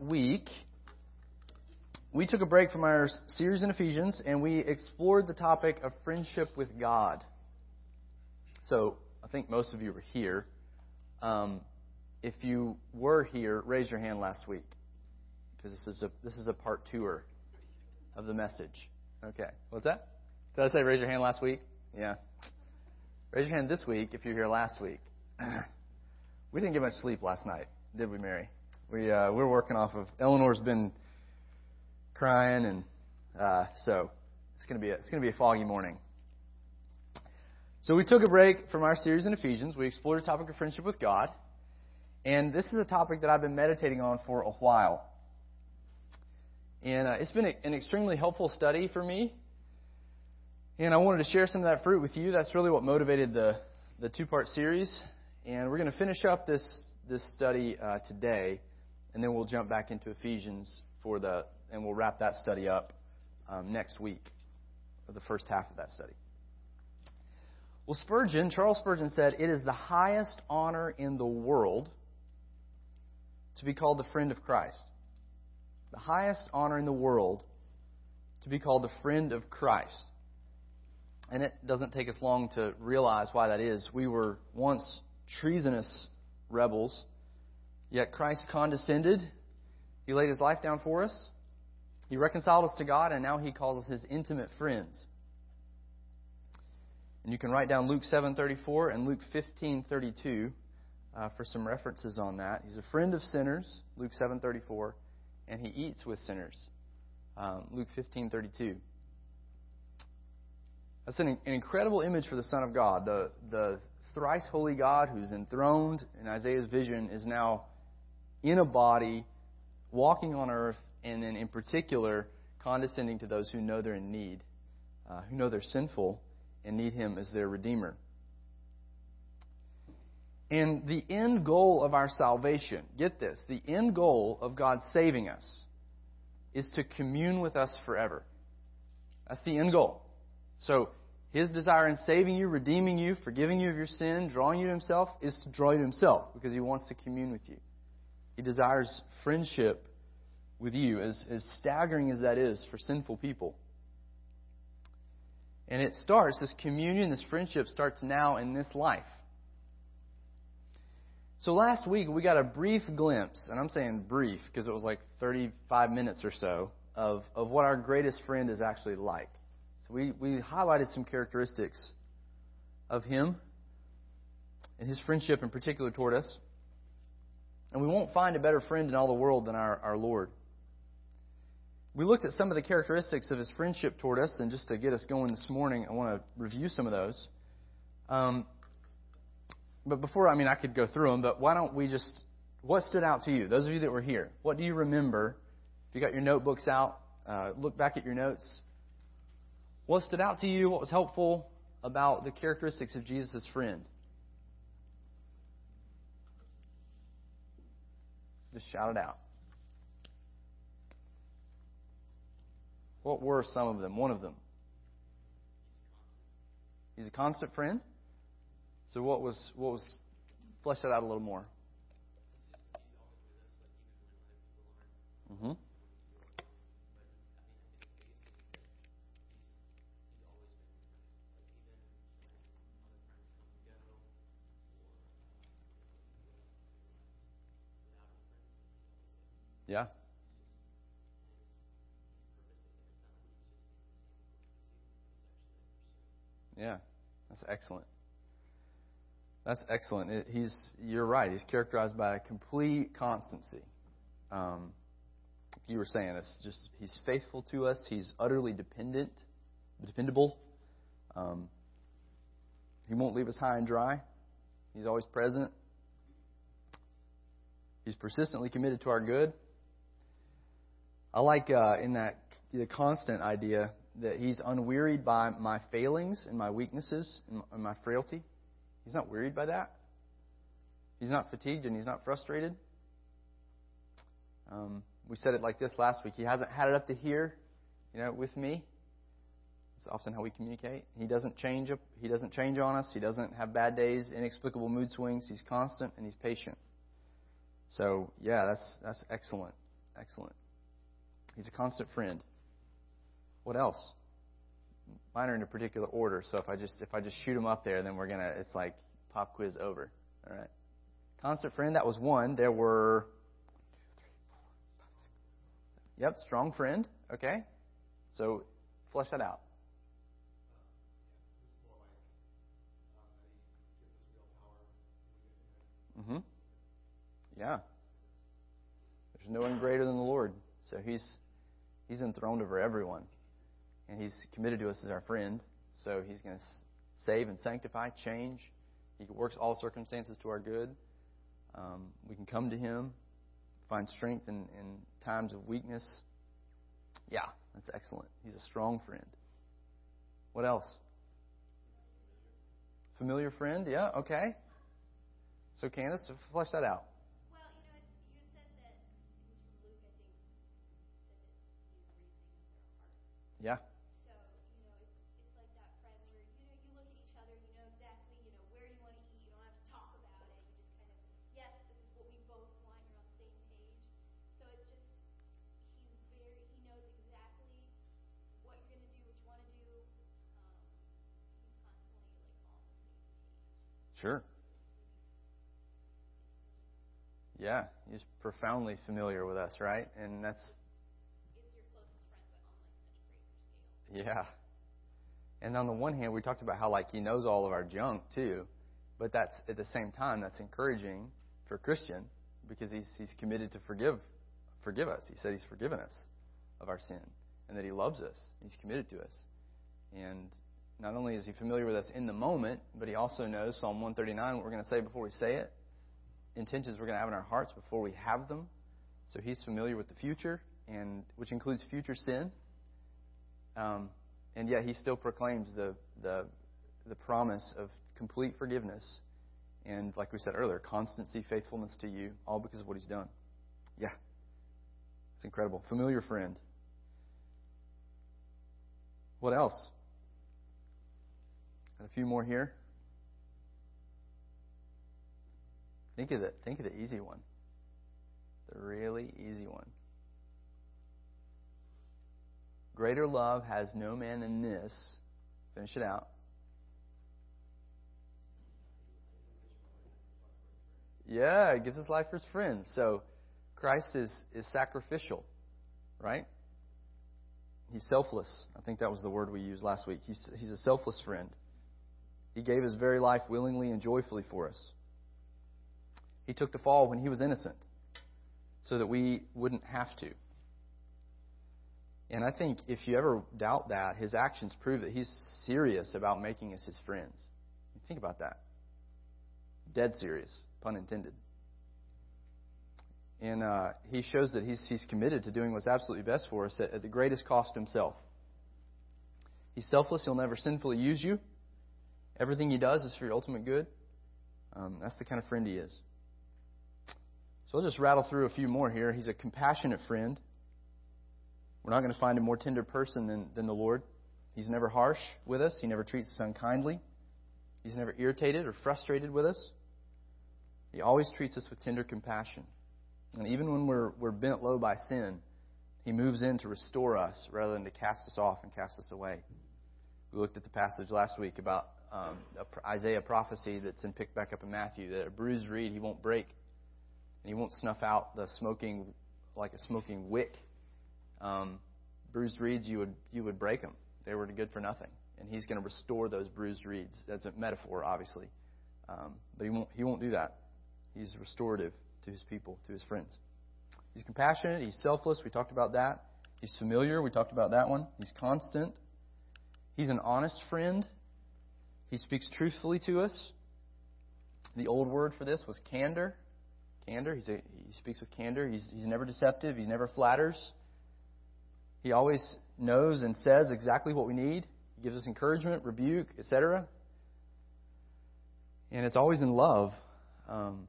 week, we took a break from our series in Ephesians and we explored the topic of friendship with God. So, I think most of you were here. Um, if you were here, raise your hand last week because this is a this is a part tour of the message. Okay, what's that? Did I say raise your hand last week? Yeah. Raise your hand this week if you're here last week. we didn't get much sleep last night, did we, Mary? We uh, we're working off of Eleanor's been crying, and uh, so it's gonna be a, it's gonna be a foggy morning. So we took a break from our series in Ephesians. We explored the topic of friendship with God, and this is a topic that I've been meditating on for a while. And uh, it's been a, an extremely helpful study for me. And I wanted to share some of that fruit with you. That's really what motivated the, the two part series. And we're going to finish up this, this study uh, today, and then we'll jump back into Ephesians for the, and we'll wrap that study up um, next week, or the first half of that study. Well, Spurgeon, Charles Spurgeon said, It is the highest honor in the world to be called the friend of Christ. The highest honor in the world to be called the friend of Christ. And it doesn't take us long to realize why that is. We were once treasonous rebels, yet Christ condescended. He laid his life down for us. He reconciled us to God, and now he calls us his intimate friends. And you can write down Luke 7:34 and Luke 15:32 uh, for some references on that. He's a friend of sinners, Luke 7:34, and he eats with sinners, um, Luke 15:32. That's an, an incredible image for the Son of God. The, the thrice holy God who's enthroned in Isaiah's vision is now in a body, walking on earth, and then in particular, condescending to those who know they're in need, uh, who know they're sinful, and need Him as their Redeemer. And the end goal of our salvation, get this, the end goal of God saving us is to commune with us forever. That's the end goal. So, His desire in saving you, redeeming you, forgiving you of your sin, drawing you to Himself, is to draw you to Himself because He wants to commune with you. He desires friendship with you, as, as staggering as that is for sinful people. And it starts, this communion, this friendship starts now in this life. So last week we got a brief glimpse, and I'm saying brief because it was like 35 minutes or so, of, of what our greatest friend is actually like. So we, we highlighted some characteristics of him and his friendship in particular toward us. And we won't find a better friend in all the world than our, our Lord. We looked at some of the characteristics of his friendship toward us, and just to get us going this morning, I want to review some of those. Um, but before, I mean, I could go through them, but why don't we just, what stood out to you? Those of you that were here, what do you remember? If you got your notebooks out, uh, look back at your notes. What stood out to you? What was helpful about the characteristics of Jesus' friend? Just shout it out. What were some of them? One of them. He's a constant friend. So what was what was flesh that out a little more? Mm-hmm. Yeah. Yeah, that's excellent. That's excellent. It, he's, you're right. He's characterized by a complete constancy. Um, you were saying it's just he's faithful to us. He's utterly dependent, dependable. Um, he won't leave us high and dry. He's always present. He's persistently committed to our good. I like uh, in that the constant idea that he's unwearied by my failings and my weaknesses and my frailty. He's not worried by that. He's not fatigued and he's not frustrated. Um, we said it like this last week. He hasn't had it up to here, you know, with me. It's often how we communicate. He doesn't change. Up, he doesn't change on us. He doesn't have bad days, inexplicable mood swings. He's constant and he's patient. So yeah, that's that's excellent, Excellent. He's a constant friend. What else? Mine are in a particular order, so if I just if I just shoot them up there, then we're gonna it's like pop quiz over. All right. Constant friend, that was one. There were Yep, strong friend. Okay. So flesh that out. Mm-hmm. Yeah. There's no one greater than the Lord. So he's he's enthroned over everyone. And he's committed to us as our friend. So he's going to save and sanctify, change. He works all circumstances to our good. Um, we can come to him, find strength in, in times of weakness. Yeah, that's excellent. He's a strong friend. What else? Familiar friend? Yeah, okay. So, Candace, flesh that out. Yeah. So, you know, it's, it's like that friend where, you know, you look at each other, you know exactly, you know, where you want to eat, you don't have to talk about it, you just kind of, yes, this is what we both want, you're on the same page. So it's just, he's very, he knows exactly what you're going to do, what you want to do. Um, he's constantly, like, on the same page. Sure. Yeah, he's profoundly familiar with us, right? And that's It's your closest friend, but on, like, such a greater scale. Yeah. And on the one hand, we talked about how like he knows all of our junk too, but that's at the same time that's encouraging for a Christian because he's he's committed to forgive forgive us. He said he's forgiven us of our sin and that he loves us. He's committed to us. And not only is he familiar with us in the moment, but he also knows Psalm 139 what we're going to say before we say it, intentions we're going to have in our hearts before we have them. So he's familiar with the future, and which includes future sin. Um, and yet he still proclaims the, the the promise of complete forgiveness and, like we said earlier, constancy, faithfulness to you, all because of what he's done. Yeah, it's incredible. Familiar friend. What else? Got a few more here. Think of the think of the easy one. The really easy one. Greater love has no man than this. Finish it out. Yeah, he gives his life for his friends. So Christ is, is sacrificial, right? He's selfless. I think that was the word we used last week. He's, he's a selfless friend. He gave his very life willingly and joyfully for us. He took the fall when he was innocent so that we wouldn't have to. And I think if you ever doubt that, his actions prove that he's serious about making us his friends. Think about that. Dead serious, pun intended. And uh, he shows that he's, he's committed to doing what's absolutely best for us at, at the greatest cost himself. He's selfless. He'll never sinfully use you. Everything he does is for your ultimate good. Um, that's the kind of friend he is. So I'll just rattle through a few more here. He's a compassionate friend. We're not going to find a more tender person than, than the Lord. He's never harsh with us. He never treats us unkindly. He's never irritated or frustrated with us. He always treats us with tender compassion. And even when we're, we're bent low by sin, He moves in to restore us rather than to cast us off and cast us away. We looked at the passage last week about um, Isaiah prophecy that's in picked back up in Matthew that a bruised reed He won't break, and He won't snuff out the smoking like a smoking wick. Um, bruised reeds, you would you would break them; they were good for nothing. And He's going to restore those bruised reeds. That's a metaphor, obviously, um, but He won't He won't do that. He's restorative to his people, to his friends. He's compassionate. He's selfless. We talked about that. He's familiar. We talked about that one. He's constant. He's an honest friend. He speaks truthfully to us. The old word for this was candor. Candor. He's a, he speaks with candor. He's, he's never deceptive. He never flatters. He always knows and says exactly what we need. He gives us encouragement, rebuke, etc. And it's always in love. Um,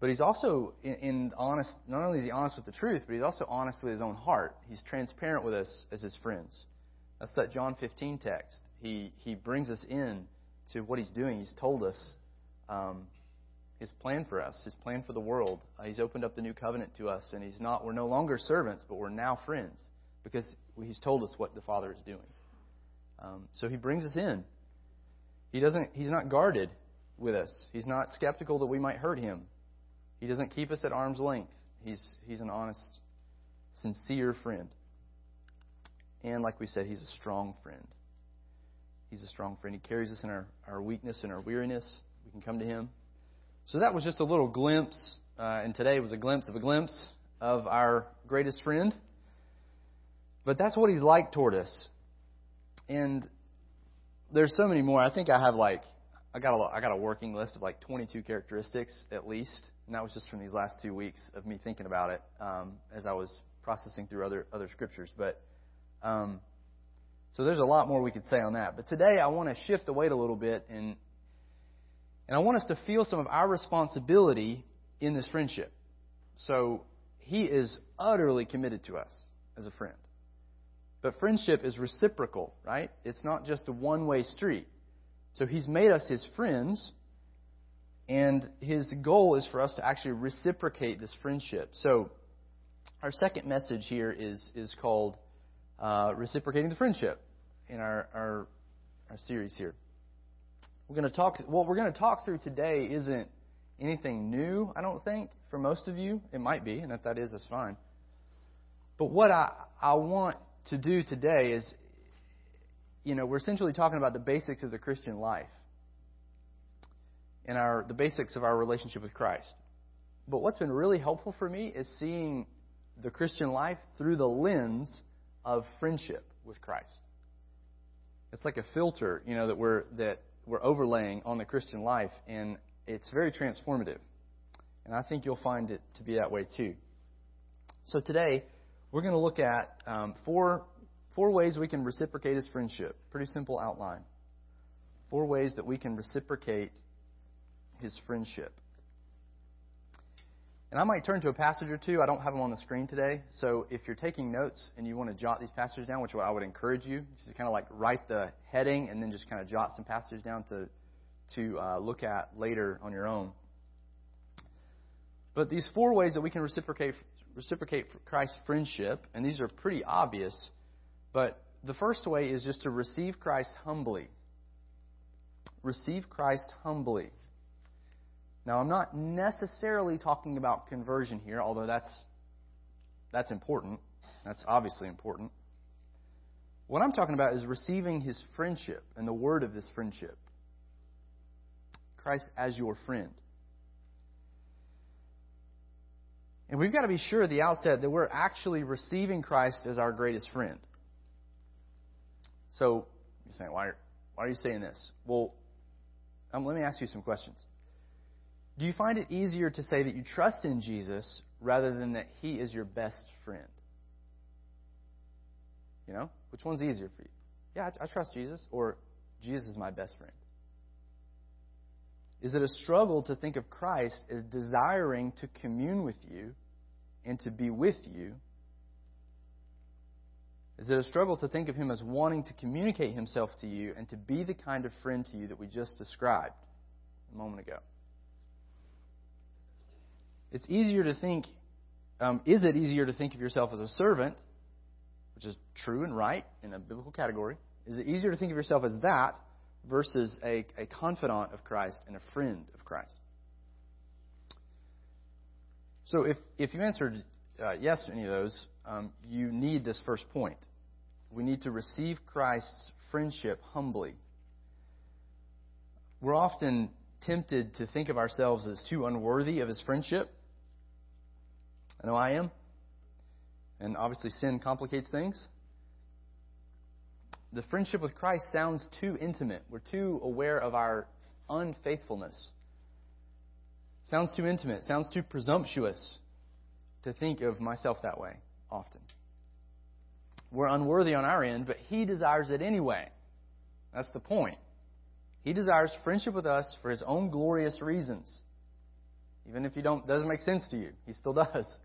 but he's also in, in, honest. Not only is he honest with the truth, but he's also honest with his own heart. He's transparent with us as his friends. That's that John 15 text. He he brings us in to what he's doing. He's told us. Um, his plan for us, his plan for the world. Uh, he's opened up the new covenant to us, and he's not. We're no longer servants, but we're now friends because he's told us what the Father is doing. Um, so he brings us in. He doesn't. He's not guarded with us. He's not skeptical that we might hurt him. He doesn't keep us at arm's length. He's he's an honest, sincere friend. And like we said, he's a strong friend. He's a strong friend. He carries us in our, our weakness and our weariness. We can come to him. So that was just a little glimpse, uh, and today was a glimpse of a glimpse of our greatest friend. But that's what he's like toward us. And there's so many more. I think I have like I got a I got a working list of like 22 characteristics at least, and that was just from these last two weeks of me thinking about it um, as I was processing through other other scriptures. But um, so there's a lot more we could say on that. But today I want to shift the weight a little bit and and I want us to feel some of our responsibility in this friendship. So he is utterly committed to us as a friend. But friendship is reciprocal, right? It's not just a one way street. So he's made us his friends, and his goal is for us to actually reciprocate this friendship. So our second message here is, is called uh, Reciprocating the Friendship in our, our, our series here. We're going to talk, what we're going to talk through today isn't anything new, I don't think, for most of you. It might be, and if that is, it's fine. But what I, I want to do today is, you know, we're essentially talking about the basics of the Christian life and our the basics of our relationship with Christ. But what's been really helpful for me is seeing the Christian life through the lens of friendship with Christ. It's like a filter, you know, that we're that we're overlaying on the Christian life, and it's very transformative. And I think you'll find it to be that way too. So today, we're going to look at um, four, four ways we can reciprocate his friendship. Pretty simple outline. Four ways that we can reciprocate his friendship. And I might turn to a passage or two. I don't have them on the screen today. So if you're taking notes and you want to jot these passages down, which I would encourage you, just kind of like write the heading and then just kind of jot some passages down to, to uh, look at later on your own. But these four ways that we can reciprocate reciprocate Christ's friendship, and these are pretty obvious, but the first way is just to receive Christ humbly. Receive Christ humbly. Now, I'm not necessarily talking about conversion here, although that's, that's important. That's obviously important. What I'm talking about is receiving his friendship and the word of this friendship. Christ as your friend. And we've got to be sure at the outset that we're actually receiving Christ as our greatest friend. So, you're saying, why are, why are you saying this? Well, um, let me ask you some questions. Do you find it easier to say that you trust in Jesus rather than that He is your best friend? You know? Which one's easier for you? Yeah, I, I trust Jesus, or Jesus is my best friend. Is it a struggle to think of Christ as desiring to commune with you and to be with you? Is it a struggle to think of him as wanting to communicate himself to you and to be the kind of friend to you that we just described a moment ago? It's easier to think, um, is it easier to think of yourself as a servant, which is true and right in a biblical category? Is it easier to think of yourself as that versus a, a confidant of Christ and a friend of Christ. So if, if you answered uh, yes to any of those, um, you need this first point. We need to receive Christ's friendship humbly. We're often tempted to think of ourselves as too unworthy of his friendship. I know I am. And obviously, sin complicates things the friendship with Christ sounds too intimate. We're too aware of our unfaithfulness. Sounds too intimate. Sounds too presumptuous to think of myself that way often. We're unworthy on our end, but He desires it anyway. That's the point. He desires friendship with us for His own glorious reasons. Even if don't doesn't make sense to you, He still does.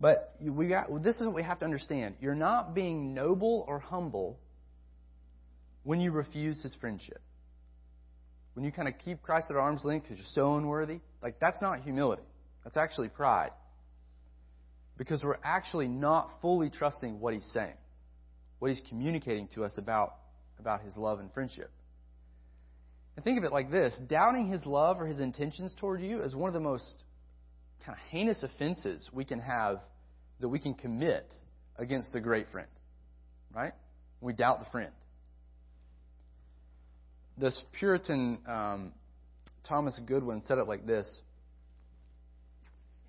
But we got, this is what we have to understand. You're not being noble or humble when you refuse his friendship. when you kind of keep Christ at arm's length because you're so unworthy, like that's not humility. That's actually pride. Because we're actually not fully trusting what he's saying, what he's communicating to us about, about his love and friendship. And think of it like this doubting his love or his intentions toward you is one of the most kind of heinous offenses we can have that we can commit against the great friend. Right? We doubt the friend. This Puritan um, Thomas Goodwin said it like this.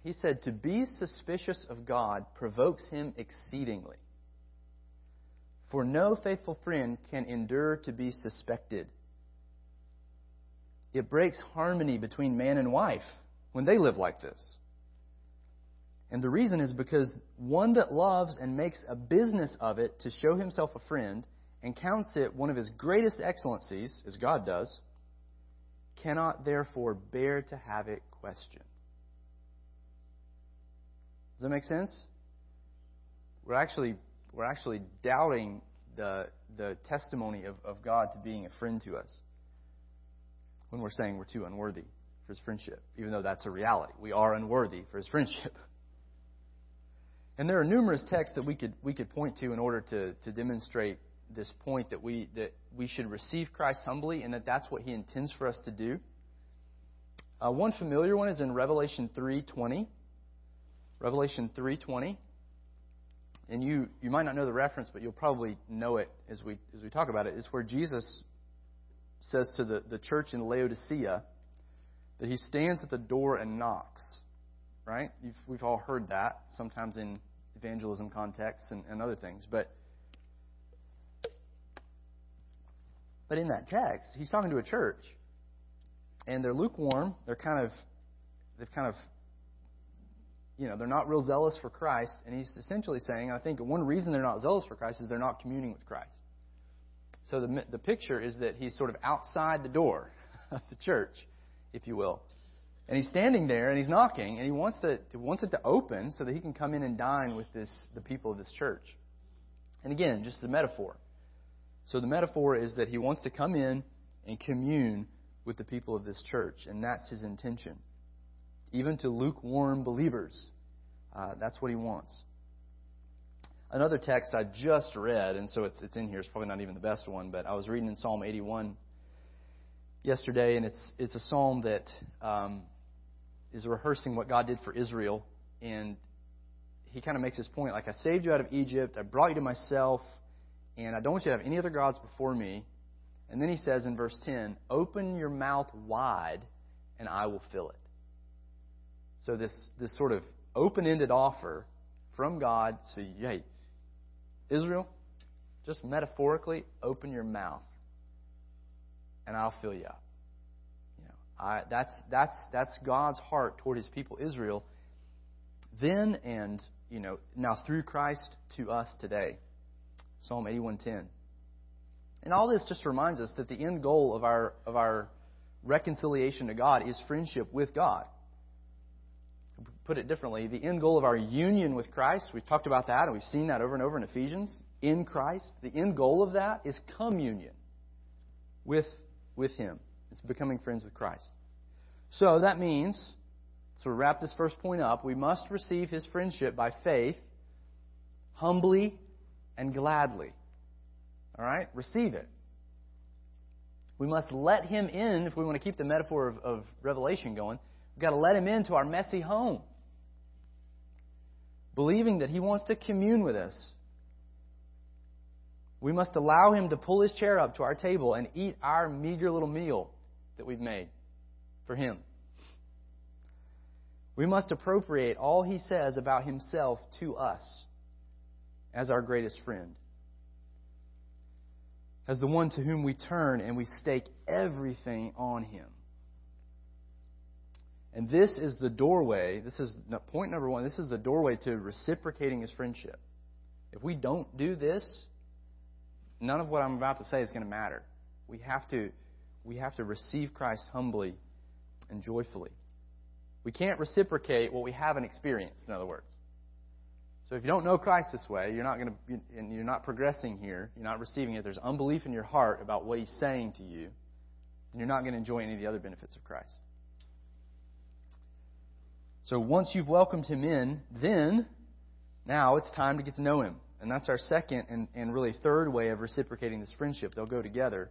He said, To be suspicious of God provokes him exceedingly. For no faithful friend can endure to be suspected. It breaks harmony between man and wife when they live like this. And the reason is because one that loves and makes a business of it to show himself a friend and counts it one of his greatest excellencies, as God does, cannot therefore bear to have it questioned. Does that make sense? We're actually we're actually doubting the the testimony of, of God to being a friend to us when we're saying we're too unworthy for his friendship, even though that's a reality. We are unworthy for his friendship. And there are numerous texts that we could we could point to in order to, to demonstrate this point that we that we should receive Christ humbly and that that's what He intends for us to do. Uh, one familiar one is in Revelation three twenty. Revelation three twenty. And you, you might not know the reference, but you'll probably know it as we as we talk about it. It's where Jesus says to the, the church in Laodicea that he stands at the door and knocks. Right? You've, we've all heard that, sometimes in evangelism contexts and, and other things. But but in that text, he's talking to a church, and they're lukewarm. They're kind of they've kind of you know they're not real zealous for Christ, and he's essentially saying, I think one reason they're not zealous for Christ is they're not communing with Christ. So the the picture is that he's sort of outside the door of the church, if you will. And he's standing there and he's knocking and he wants to he wants it to open so that he can come in and dine with this the people of this church. And again, just a metaphor. So the metaphor is that he wants to come in and commune with the people of this church, and that's his intention. Even to lukewarm believers, uh, that's what he wants. Another text I just read, and so it's, it's in here. It's probably not even the best one, but I was reading in Psalm 81 yesterday, and it's it's a psalm that um, is rehearsing what God did for Israel, and he kind of makes this point like, I saved you out of Egypt, I brought you to myself, and I don't want you to have any other gods before me. And then he says in verse 10, Open your mouth wide, and I will fill it. So this, this sort of open ended offer from God so, hey, Israel, just metaphorically, open your mouth, and I'll fill you up. I, that's, that's, that's God's heart toward his people Israel then and you know now through Christ to us today. Psalm 81:10. And all this just reminds us that the end goal of our of our reconciliation to God is friendship with God. Put it differently, the end goal of our union with Christ, we've talked about that and we've seen that over and over in Ephesians, in Christ, the end goal of that is communion with with him. It's becoming friends with Christ. So that means, to wrap this first point up, we must receive his friendship by faith, humbly and gladly. All right? Receive it. We must let him in, if we want to keep the metaphor of, of Revelation going, we've got to let him into our messy home. Believing that he wants to commune with us. We must allow him to pull his chair up to our table and eat our meager little meal that we've made for him. We must appropriate all he says about himself to us as our greatest friend, as the one to whom we turn and we stake everything on him. And this is the doorway, this is point number one, this is the doorway to reciprocating his friendship. If we don't do this, none of what I'm about to say is going to matter. We have to we have to receive Christ humbly and joyfully. We can't reciprocate what we haven't experienced, in other words. So if you don't know Christ this way, you're not going to, and you're not progressing here, you're not receiving it. There's unbelief in your heart about what He's saying to you. then you're not going to enjoy any of the other benefits of Christ. So once you've welcomed him in, then now it's time to get to know him. And that's our second and, and really third way of reciprocating this friendship. They'll go together.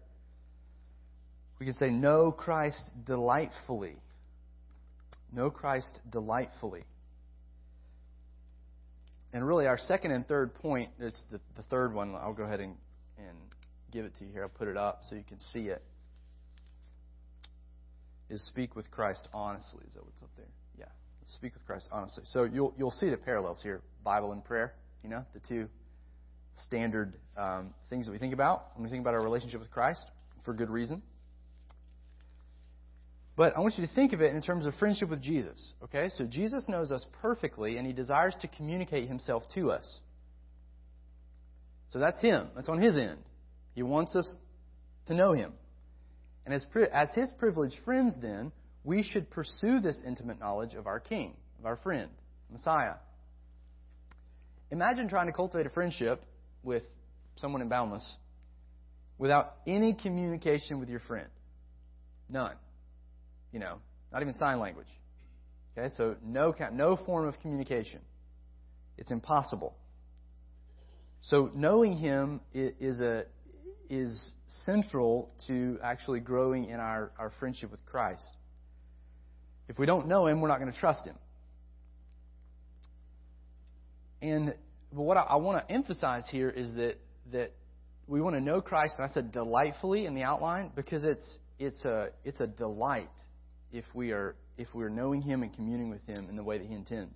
We can say, Know Christ delightfully. Know Christ delightfully. And really, our second and third point is the, the third one. I'll go ahead and, and give it to you here. I'll put it up so you can see it. Is speak with Christ honestly. Is that what's up there? Yeah. Speak with Christ honestly. So you'll, you'll see the parallels here Bible and prayer, you know, the two standard um, things that we think about when we think about our relationship with Christ for good reason. But I want you to think of it in terms of friendship with Jesus. Okay? So Jesus knows us perfectly, and he desires to communicate himself to us. So that's him. That's on his end. He wants us to know him. And as, as his privileged friends, then, we should pursue this intimate knowledge of our King, of our friend, Messiah. Imagine trying to cultivate a friendship with someone in Boundless without any communication with your friend. None. You know, not even sign language. Okay, so no, no form of communication. It's impossible. So knowing Him is a is central to actually growing in our, our friendship with Christ. If we don't know Him, we're not going to trust Him. And but what I, I want to emphasize here is that that we want to know Christ, and I said delightfully in the outline because it's it's a it's a delight if we are if we are knowing Him and communing with Him in the way that He intends.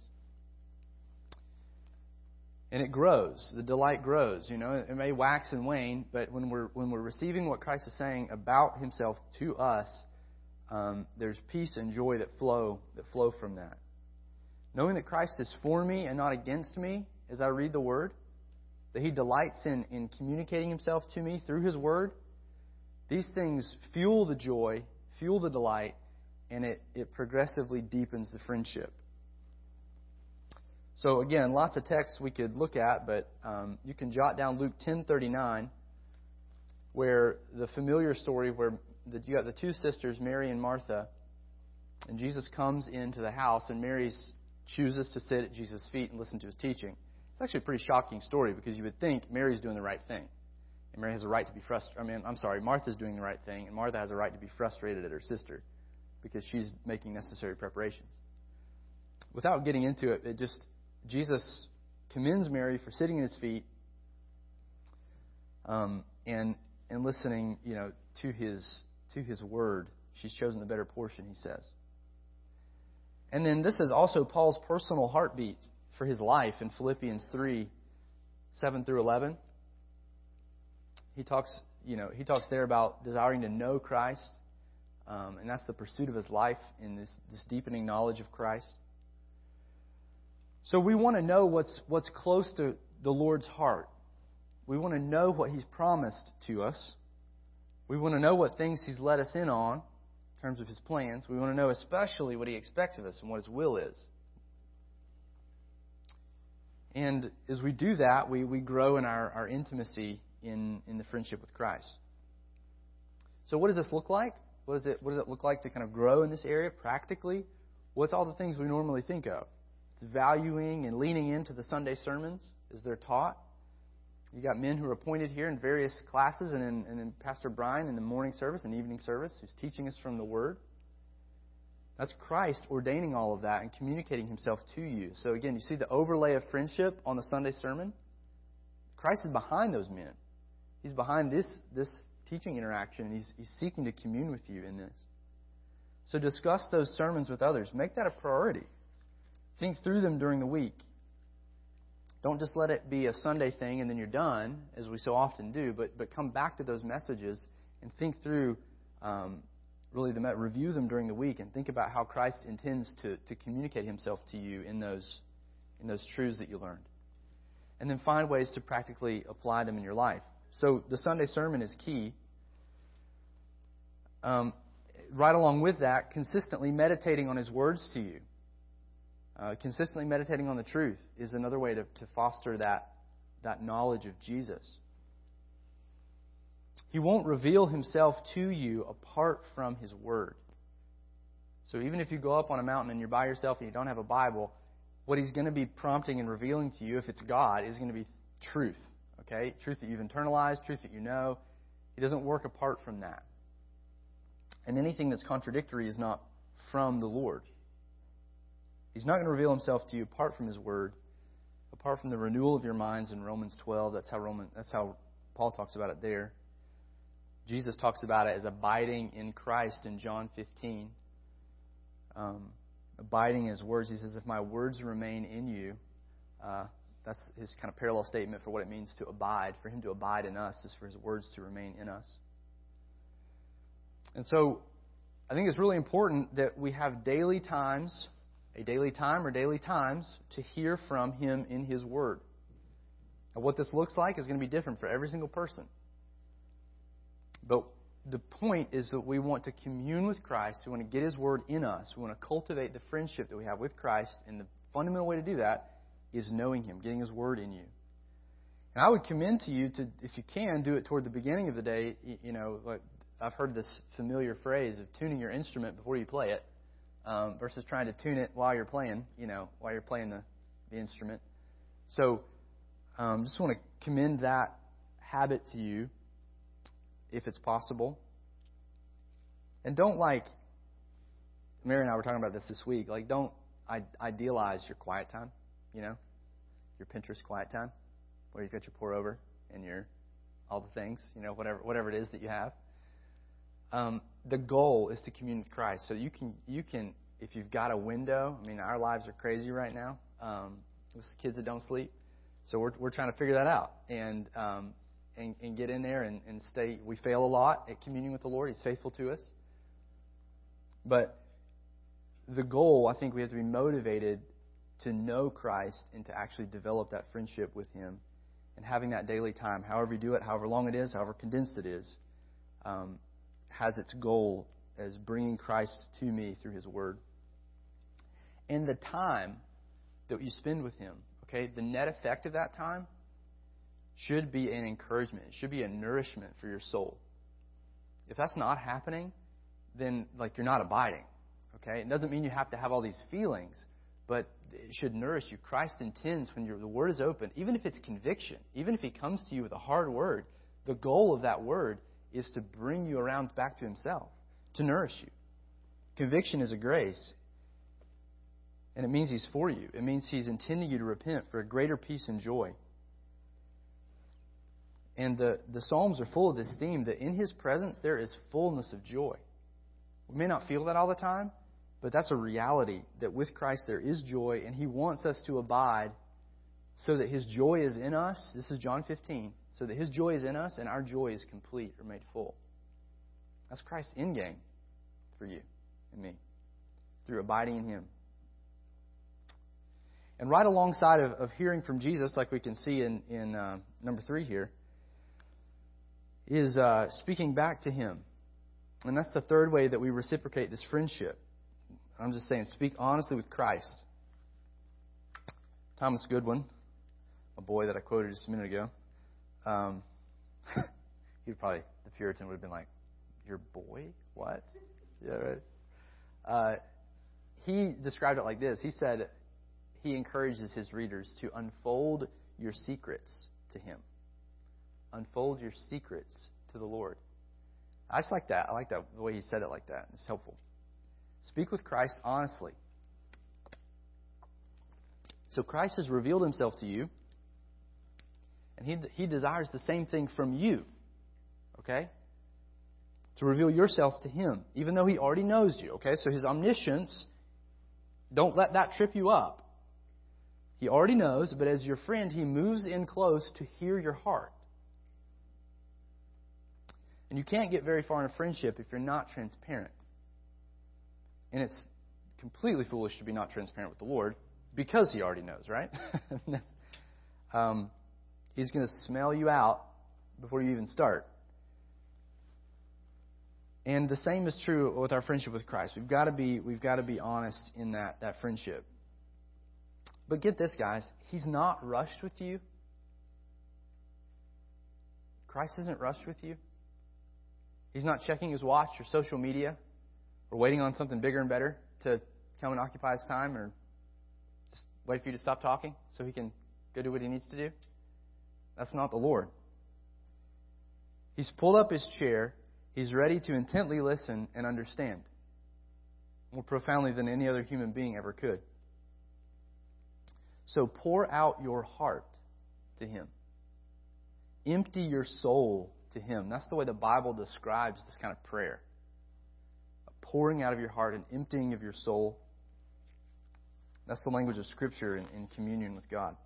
And it grows. The delight grows. You know, it may wax and wane, but when we're when we're receiving what Christ is saying about Himself to us, um, there's peace and joy that flow that flow from that. Knowing that Christ is for me and not against me as I read the Word, that He delights in, in communicating Himself to me through His Word, these things fuel the joy, fuel the delight, and it, it progressively deepens the friendship. So again, lots of texts we could look at, but um, you can jot down Luke 10:39, where the familiar story where the, you got the two sisters, Mary and Martha, and Jesus comes into the house, and Mary chooses to sit at Jesus' feet and listen to his teaching. It's actually a pretty shocking story because you would think Mary's doing the right thing, and Mary has a right to be frustrated. I mean, I'm sorry, Martha's doing the right thing, and Martha has a right to be frustrated at her sister because she's making necessary preparations. Without getting into it, it just Jesus commends Mary for sitting at his feet um, and and listening, you know, to his to his word. She's chosen the better portion, he says. And then this is also Paul's personal heartbeat for his life in Philippians three, seven through eleven. He talks, you know, he talks there about desiring to know Christ um, and that's the pursuit of his life in this, this deepening knowledge of Christ. So we want to know what's, what's close to the Lord's heart. We want to know what he's promised to us. We want to know what things he's let us in on in terms of his plans. We want to know especially what he expects of us and what his will is. And as we do that, we, we grow in our, our intimacy in, in the friendship with Christ. So, what does this look like? What does it what does it look like to kind of grow in this area practically? What's all the things we normally think of? It's valuing and leaning into the Sunday sermons as they're taught. You got men who are appointed here in various classes, and in, and Pastor Brian in the morning service and evening service, who's teaching us from the Word. That's Christ ordaining all of that and communicating Himself to you. So again, you see the overlay of friendship on the Sunday sermon. Christ is behind those men. He's behind this this teaching interaction, and he's, he's seeking to commune with you in this. So discuss those sermons with others. Make that a priority. Think through them during the week. Don't just let it be a Sunday thing and then you're done, as we so often do, but, but come back to those messages and think through, um, really, the, review them during the week and think about how Christ intends to, to communicate himself to you in those, in those truths that you learned. And then find ways to practically apply them in your life. So the Sunday sermon is key. Um, right along with that, consistently meditating on His words to you. Uh, consistently meditating on the truth is another way to, to foster that, that knowledge of Jesus. He won't reveal himself to you apart from his word. So even if you go up on a mountain and you're by yourself and you don't have a Bible, what he's going to be prompting and revealing to you, if it's God, is going to be truth. Okay? Truth that you've internalized, truth that you know. He doesn't work apart from that. And anything that's contradictory is not from the Lord. He's not going to reveal himself to you apart from his word, apart from the renewal of your minds in Romans 12. That's how Roman that's how Paul talks about it there. Jesus talks about it as abiding in Christ in John 15. Um, abiding in his words. He says, If my words remain in you, uh, that's his kind of parallel statement for what it means to abide. For him to abide in us is for his words to remain in us. And so I think it's really important that we have daily times, a daily time or daily times, to hear from him in his word. Now, what this looks like is going to be different for every single person. But the point is that we want to commune with Christ. We want to get His Word in us. We want to cultivate the friendship that we have with Christ. And the fundamental way to do that is knowing Him, getting His Word in you. And I would commend to you to, if you can, do it toward the beginning of the day. You know, like I've heard this familiar phrase of tuning your instrument before you play it, um, versus trying to tune it while you're playing. You know, while you're playing the, the instrument. So, um, just want to commend that habit to you if it's possible. And don't like, Mary and I were talking about this this week, like don't idealize your quiet time, you know, your Pinterest quiet time, where you've got your pour over and your all the things, you know, whatever whatever it is that you have. Um, the goal is to commune with Christ. So you can you can if you've got a window. I mean, our lives are crazy right now um, with kids that don't sleep. So we're we're trying to figure that out. And um, and, and get in there and, and stay. We fail a lot at communing with the Lord. He's faithful to us. But the goal, I think we have to be motivated to know Christ and to actually develop that friendship with Him and having that daily time, however you do it, however long it is, however condensed it is, um, has its goal as bringing Christ to me through His Word. And the time that you spend with Him, okay, the net effect of that time should be an encouragement. It should be a nourishment for your soul. If that's not happening, then like you're not abiding. Okay? It doesn't mean you have to have all these feelings, but it should nourish you. Christ intends when the word is open, even if it's conviction, even if he comes to you with a hard word, the goal of that word is to bring you around back to himself, to nourish you. Conviction is a grace. And it means he's for you. It means he's intending you to repent for a greater peace and joy. And the, the Psalms are full of this theme that in His presence there is fullness of joy. We may not feel that all the time, but that's a reality that with Christ there is joy, and He wants us to abide so that His joy is in us. This is John 15. So that His joy is in us and our joy is complete or made full. That's Christ's end game for you and me through abiding in Him. And right alongside of, of hearing from Jesus, like we can see in, in uh, number three here, is uh, speaking back to Him. And that's the third way that we reciprocate this friendship. I'm just saying, speak honestly with Christ. Thomas Goodwin, a boy that I quoted just a minute ago, um, he'd probably, the Puritan would have been like, Your boy? What? Yeah, right. Uh, he described it like this. He said he encourages his readers to unfold your secrets to him unfold your secrets to the Lord. I just like that. I like that the way he said it like that. It's helpful. Speak with Christ honestly. So Christ has revealed himself to you, and he, he desires the same thing from you. Okay? To reveal yourself to him, even though he already knows you. Okay? So his omniscience, don't let that trip you up. He already knows, but as your friend, he moves in close to hear your heart. And you can't get very far in a friendship if you're not transparent. And it's completely foolish to be not transparent with the Lord because He already knows, right? um, he's going to smell you out before you even start. And the same is true with our friendship with Christ. We've got to be we've got to be honest in that that friendship. But get this, guys, He's not rushed with you. Christ isn't rushed with you. He's not checking his watch or social media or waiting on something bigger and better to come and occupy his time or just wait for you to stop talking so he can go do what he needs to do. That's not the Lord. He's pulled up his chair. He's ready to intently listen and understand more profoundly than any other human being ever could. So pour out your heart to him. Empty your soul to him. That's the way the Bible describes this kind of prayer. Pouring out of your heart, an emptying of your soul. That's the language of Scripture in, in communion with God.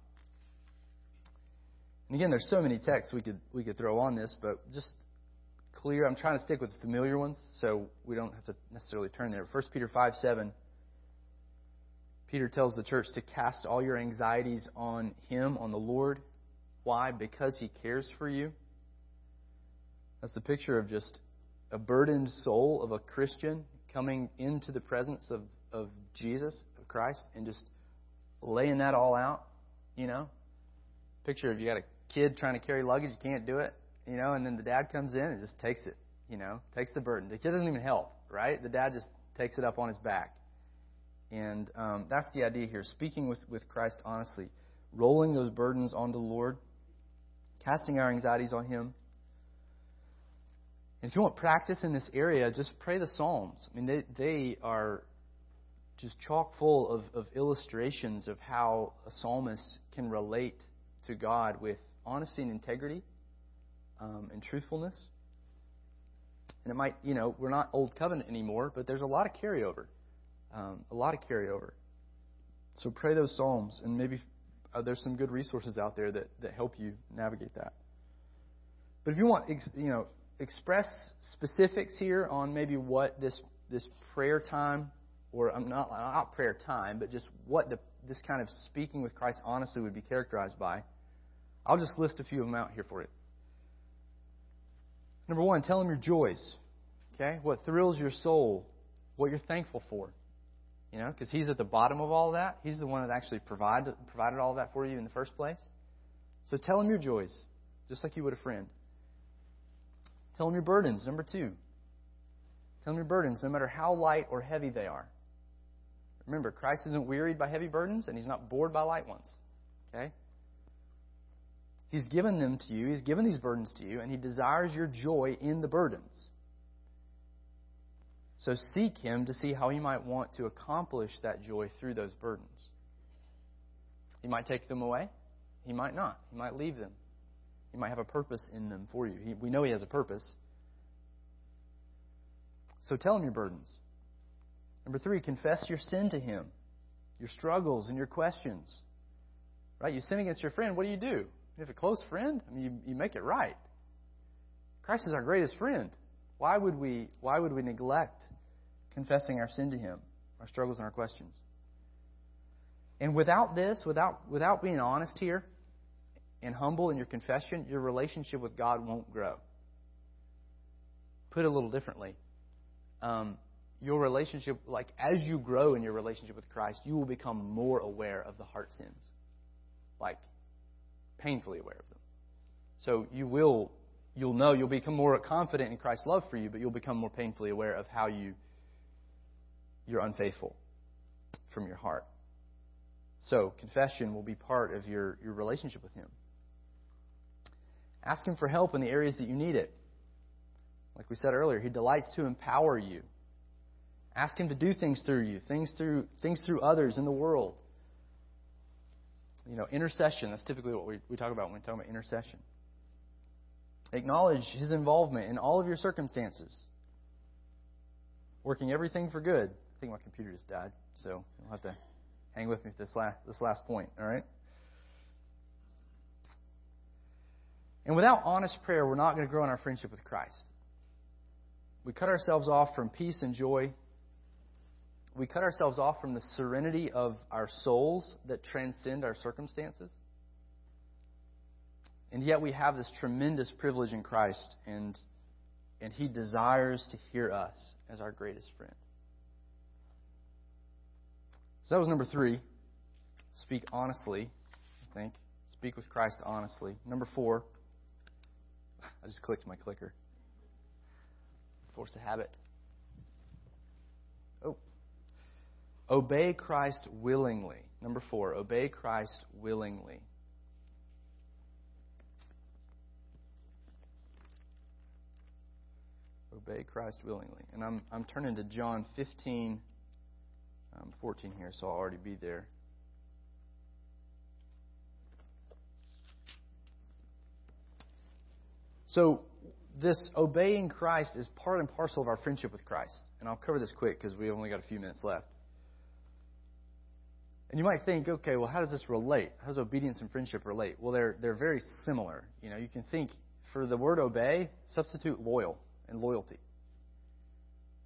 And again, there's so many texts we could we could throw on this, but just clear. I'm trying to stick with the familiar ones, so we don't have to necessarily turn there. 1 Peter 5 7. Peter tells the church to cast all your anxieties on Him, on the Lord. Why? Because He cares for you. That's the picture of just a burdened soul of a Christian coming into the presence of, of Jesus, of Christ, and just laying that all out, you know? Picture of you got a kid trying to carry luggage, you can't do it, you know, and then the dad comes in and just takes it, you know, takes the burden. The kid doesn't even help, right? The dad just takes it up on his back. And um, that's the idea here. Speaking with, with Christ honestly, rolling those burdens on the Lord, casting our anxieties on Him. And if you want practice in this area, just pray the Psalms. I mean, they, they are just chock full of, of illustrations of how a psalmist can relate to God with honesty and integrity um, and truthfulness. And it might, you know, we're not old covenant anymore, but there's a lot of carryover. Um, a lot of carryover. So pray those psalms, and maybe uh, there's some good resources out there that, that help you navigate that. But if you want, you know, express specifics here on maybe what this this prayer time, or I'm not not prayer time, but just what the this kind of speaking with Christ honestly would be characterized by. I'll just list a few of them out here for you. Number one, tell him your joys. Okay? What thrills your soul, what you're thankful for. You know, because he's at the bottom of all of that. He's the one that actually provided, provided all that for you in the first place. So tell him your joys, just like you would a friend. Tell him your burdens. Number two, tell him your burdens, no matter how light or heavy they are. Remember, Christ isn't wearied by heavy burdens, and he's not bored by light ones. Okay? He's given them to you. He's given these burdens to you, and He desires your joy in the burdens. So seek Him to see how He might want to accomplish that joy through those burdens. He might take them away. He might not. He might leave them. He might have a purpose in them for you. He, we know He has a purpose. So tell Him your burdens. Number three, confess your sin to Him, your struggles and your questions. Right? You sin against your friend, what do you do? You have a close friend, I mean, you, you make it right. Christ is our greatest friend. Why would we why would we neglect confessing our sin to him, our struggles and our questions? And without this, without without being honest here and humble in your confession, your relationship with God won't grow. Put it a little differently. Um, your relationship, like as you grow in your relationship with Christ, you will become more aware of the heart sins. Like painfully aware of them. So you will you'll know you'll become more confident in Christ's love for you, but you'll become more painfully aware of how you you're unfaithful from your heart. So confession will be part of your, your relationship with Him. Ask Him for help in the areas that you need it. Like we said earlier, He delights to empower you. Ask Him to do things through you, things through things through others in the world you know, intercession. That's typically what we, we talk about when we talk about intercession. Acknowledge his involvement in all of your circumstances, working everything for good. I think my computer just died, so you'll have to hang with me this last this last point. All right. And without honest prayer, we're not going to grow in our friendship with Christ. We cut ourselves off from peace and joy we cut ourselves off from the serenity of our souls that transcend our circumstances. And yet we have this tremendous privilege in Christ, and, and He desires to hear us as our greatest friend. So that was number three. Speak honestly, I think. Speak with Christ honestly. Number four. I just clicked my clicker. force a habit. Oh. Obey Christ willingly. Number four, obey Christ willingly. Obey Christ willingly. And I'm, I'm turning to John 15, um, 14 here, so I'll already be there. So, this obeying Christ is part and parcel of our friendship with Christ. And I'll cover this quick because we've only got a few minutes left. And you might think, okay, well, how does this relate? How does obedience and friendship relate? Well, they're, they're very similar. You know, you can think for the word obey, substitute loyal and loyalty.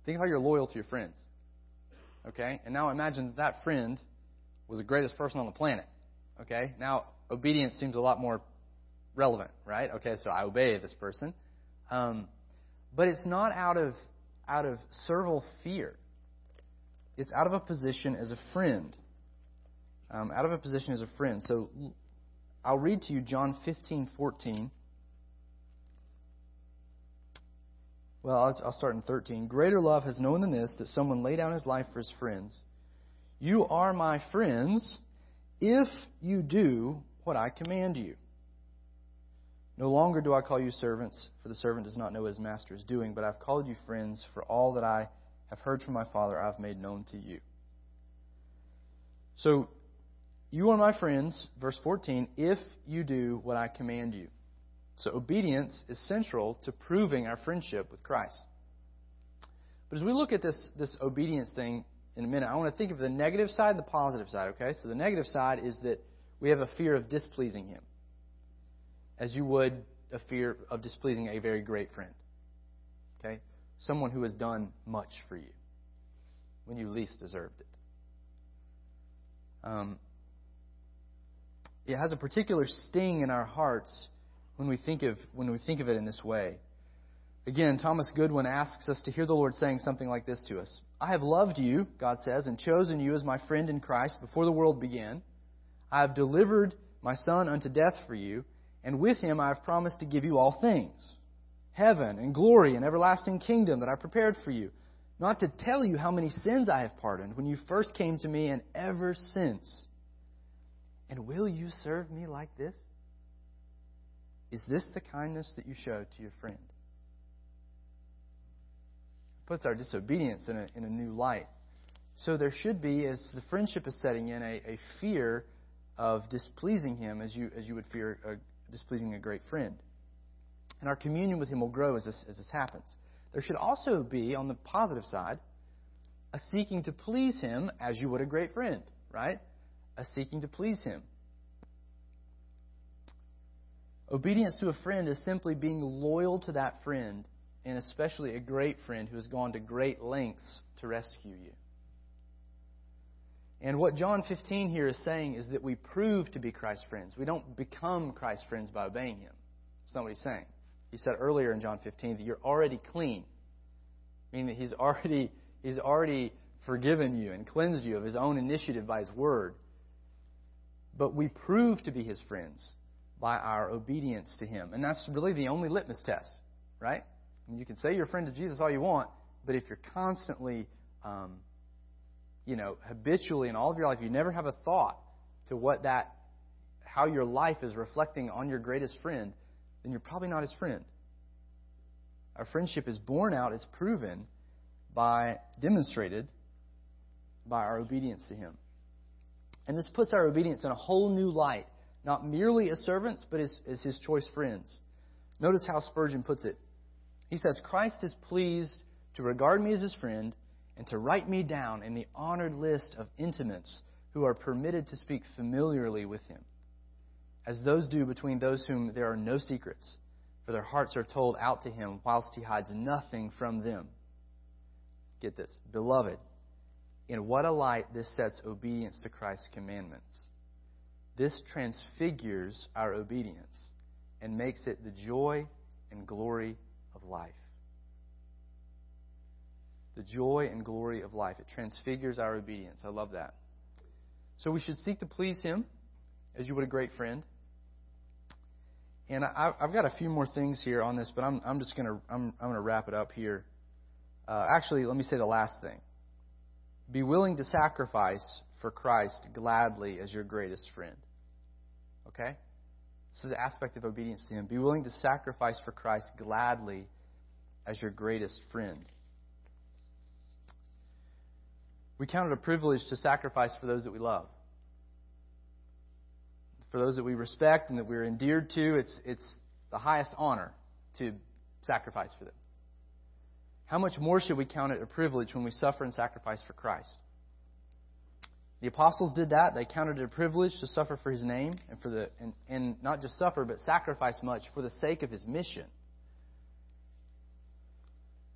Think how you're loyal to your friends. Okay? And now imagine that, that friend was the greatest person on the planet. Okay? Now, obedience seems a lot more relevant, right? Okay, so I obey this person. Um, but it's not out of out of servile fear. It's out of a position as a friend. Um, out of a position as a friend. So I'll read to you John 15, 14. Well, I'll, I'll start in 13. Greater love has known than this, that someone lay down his life for his friends. You are my friends if you do what I command you. No longer do I call you servants, for the servant does not know what his master is doing, but I've called you friends, for all that I have heard from my Father I have made known to you. So, you are my friends, verse 14, if you do what I command you. So, obedience is central to proving our friendship with Christ. But as we look at this, this obedience thing in a minute, I want to think of the negative side and the positive side, okay? So, the negative side is that we have a fear of displeasing Him as you would a fear of displeasing a very great friend. Okay? Someone who has done much for you when you least deserved it. Um, it has a particular sting in our hearts when we think of when we think of it in this way. Again, Thomas Goodwin asks us to hear the Lord saying something like this to us. I have loved you, God says, and chosen you as my friend in Christ before the world began. I have delivered my son unto death for you and with him I have promised to give you all things heaven and glory and everlasting kingdom that I prepared for you. Not to tell you how many sins I have pardoned when you first came to me and ever since. And will you serve me like this? Is this the kindness that you show to your friend? Puts our disobedience in a, in a new light. So there should be, as the friendship is setting in, a, a fear of displeasing him as you, as you would fear a, displeasing a great friend. And our communion with Him will grow as this, as this happens. There should also be, on the positive side, a seeking to please Him as you would a great friend, right? A seeking to please Him. Obedience to a friend is simply being loyal to that friend, and especially a great friend who has gone to great lengths to rescue you. And what John 15 here is saying is that we prove to be Christ's friends. We don't become Christ's friends by obeying Him. That's not what He's saying. He said earlier in John 15 that you're already clean, meaning that He's already, he's already forgiven you and cleansed you of His own initiative by His Word. But we prove to be His friends by our obedience to Him. And that's really the only litmus test, right? I mean, you can say you're a friend of Jesus all you want, but if you're constantly um, you know, habitually in all of your life, you never have a thought to what that, how your life is reflecting on your greatest friend, then you're probably not his friend. Our friendship is born out, is proven by, demonstrated by our obedience to him. And this puts our obedience in a whole new light, not merely as servants, but as, as his choice friends. Notice how Spurgeon puts it. He says, Christ is pleased to regard me as his friend and to write me down in the honored list of intimates who are permitted to speak familiarly with him, as those do between those whom there are no secrets, for their hearts are told out to him whilst he hides nothing from them. Get this, beloved, in what a light this sets obedience to Christ's commandments. This transfigures our obedience and makes it the joy and glory of life the joy and glory of life. It transfigures our obedience. I love that. So we should seek to please Him as you would a great friend. And I, have got a few more things here on this, but I'm, I'm just going to I'm, I'm going to wrap it up here. Uh, actually, let me say the last thing. Be willing to sacrifice for Christ gladly as your greatest friend. Okay? This is an aspect of obedience to Him. Be willing to sacrifice for Christ gladly as your greatest friend. We count it a privilege to sacrifice for those that we love. For those that we respect and that we're endeared to, it's, it's the highest honor to sacrifice for them. How much more should we count it a privilege when we suffer and sacrifice for Christ? The apostles did that. They counted it a privilege to suffer for his name and for the and, and not just suffer, but sacrifice much for the sake of his mission.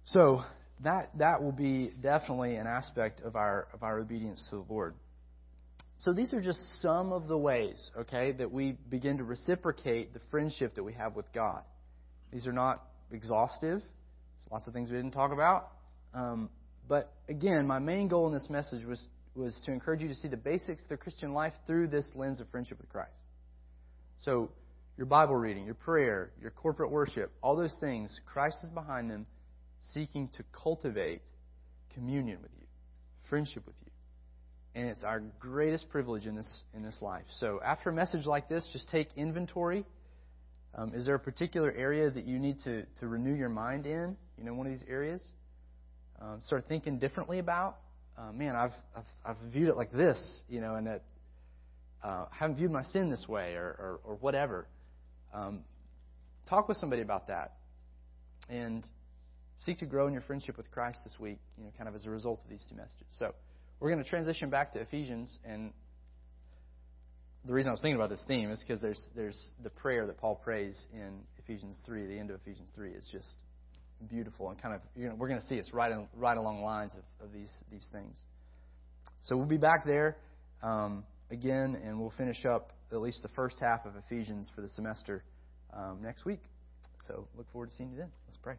So that that will be definitely an aspect of our of our obedience to the Lord. So these are just some of the ways, okay, that we begin to reciprocate the friendship that we have with God. These are not exhaustive. There's lots of things we didn't talk about. Um, but again, my main goal in this message was was to encourage you to see the basics of the Christian life through this lens of friendship with Christ. So, your Bible reading, your prayer, your corporate worship, all those things, Christ is behind them, seeking to cultivate communion with you, friendship with you. And it's our greatest privilege in this, in this life. So, after a message like this, just take inventory. Um, is there a particular area that you need to, to renew your mind in? You know, one of these areas? Um, start thinking differently about uh, man, I've, I've, I've viewed it like this, you know, and that uh, haven't viewed my sin this way, or, or, or whatever. Um, talk with somebody about that, and seek to grow in your friendship with Christ this week, you know, kind of as a result of these two messages. So, we're going to transition back to Ephesians, and the reason I was thinking about this theme is because there's there's the prayer that Paul prays in Ephesians three. The end of Ephesians three is just beautiful and kind of you know, we're going to see it's right in, right along lines of, of these these things. So we'll be back there um, again, and we'll finish up at least the first half of Ephesians for the semester um, next week. So look forward to seeing you then. Let's pray.